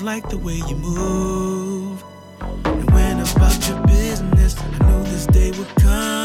just like the way you move. And when about your business, I knew this day would come.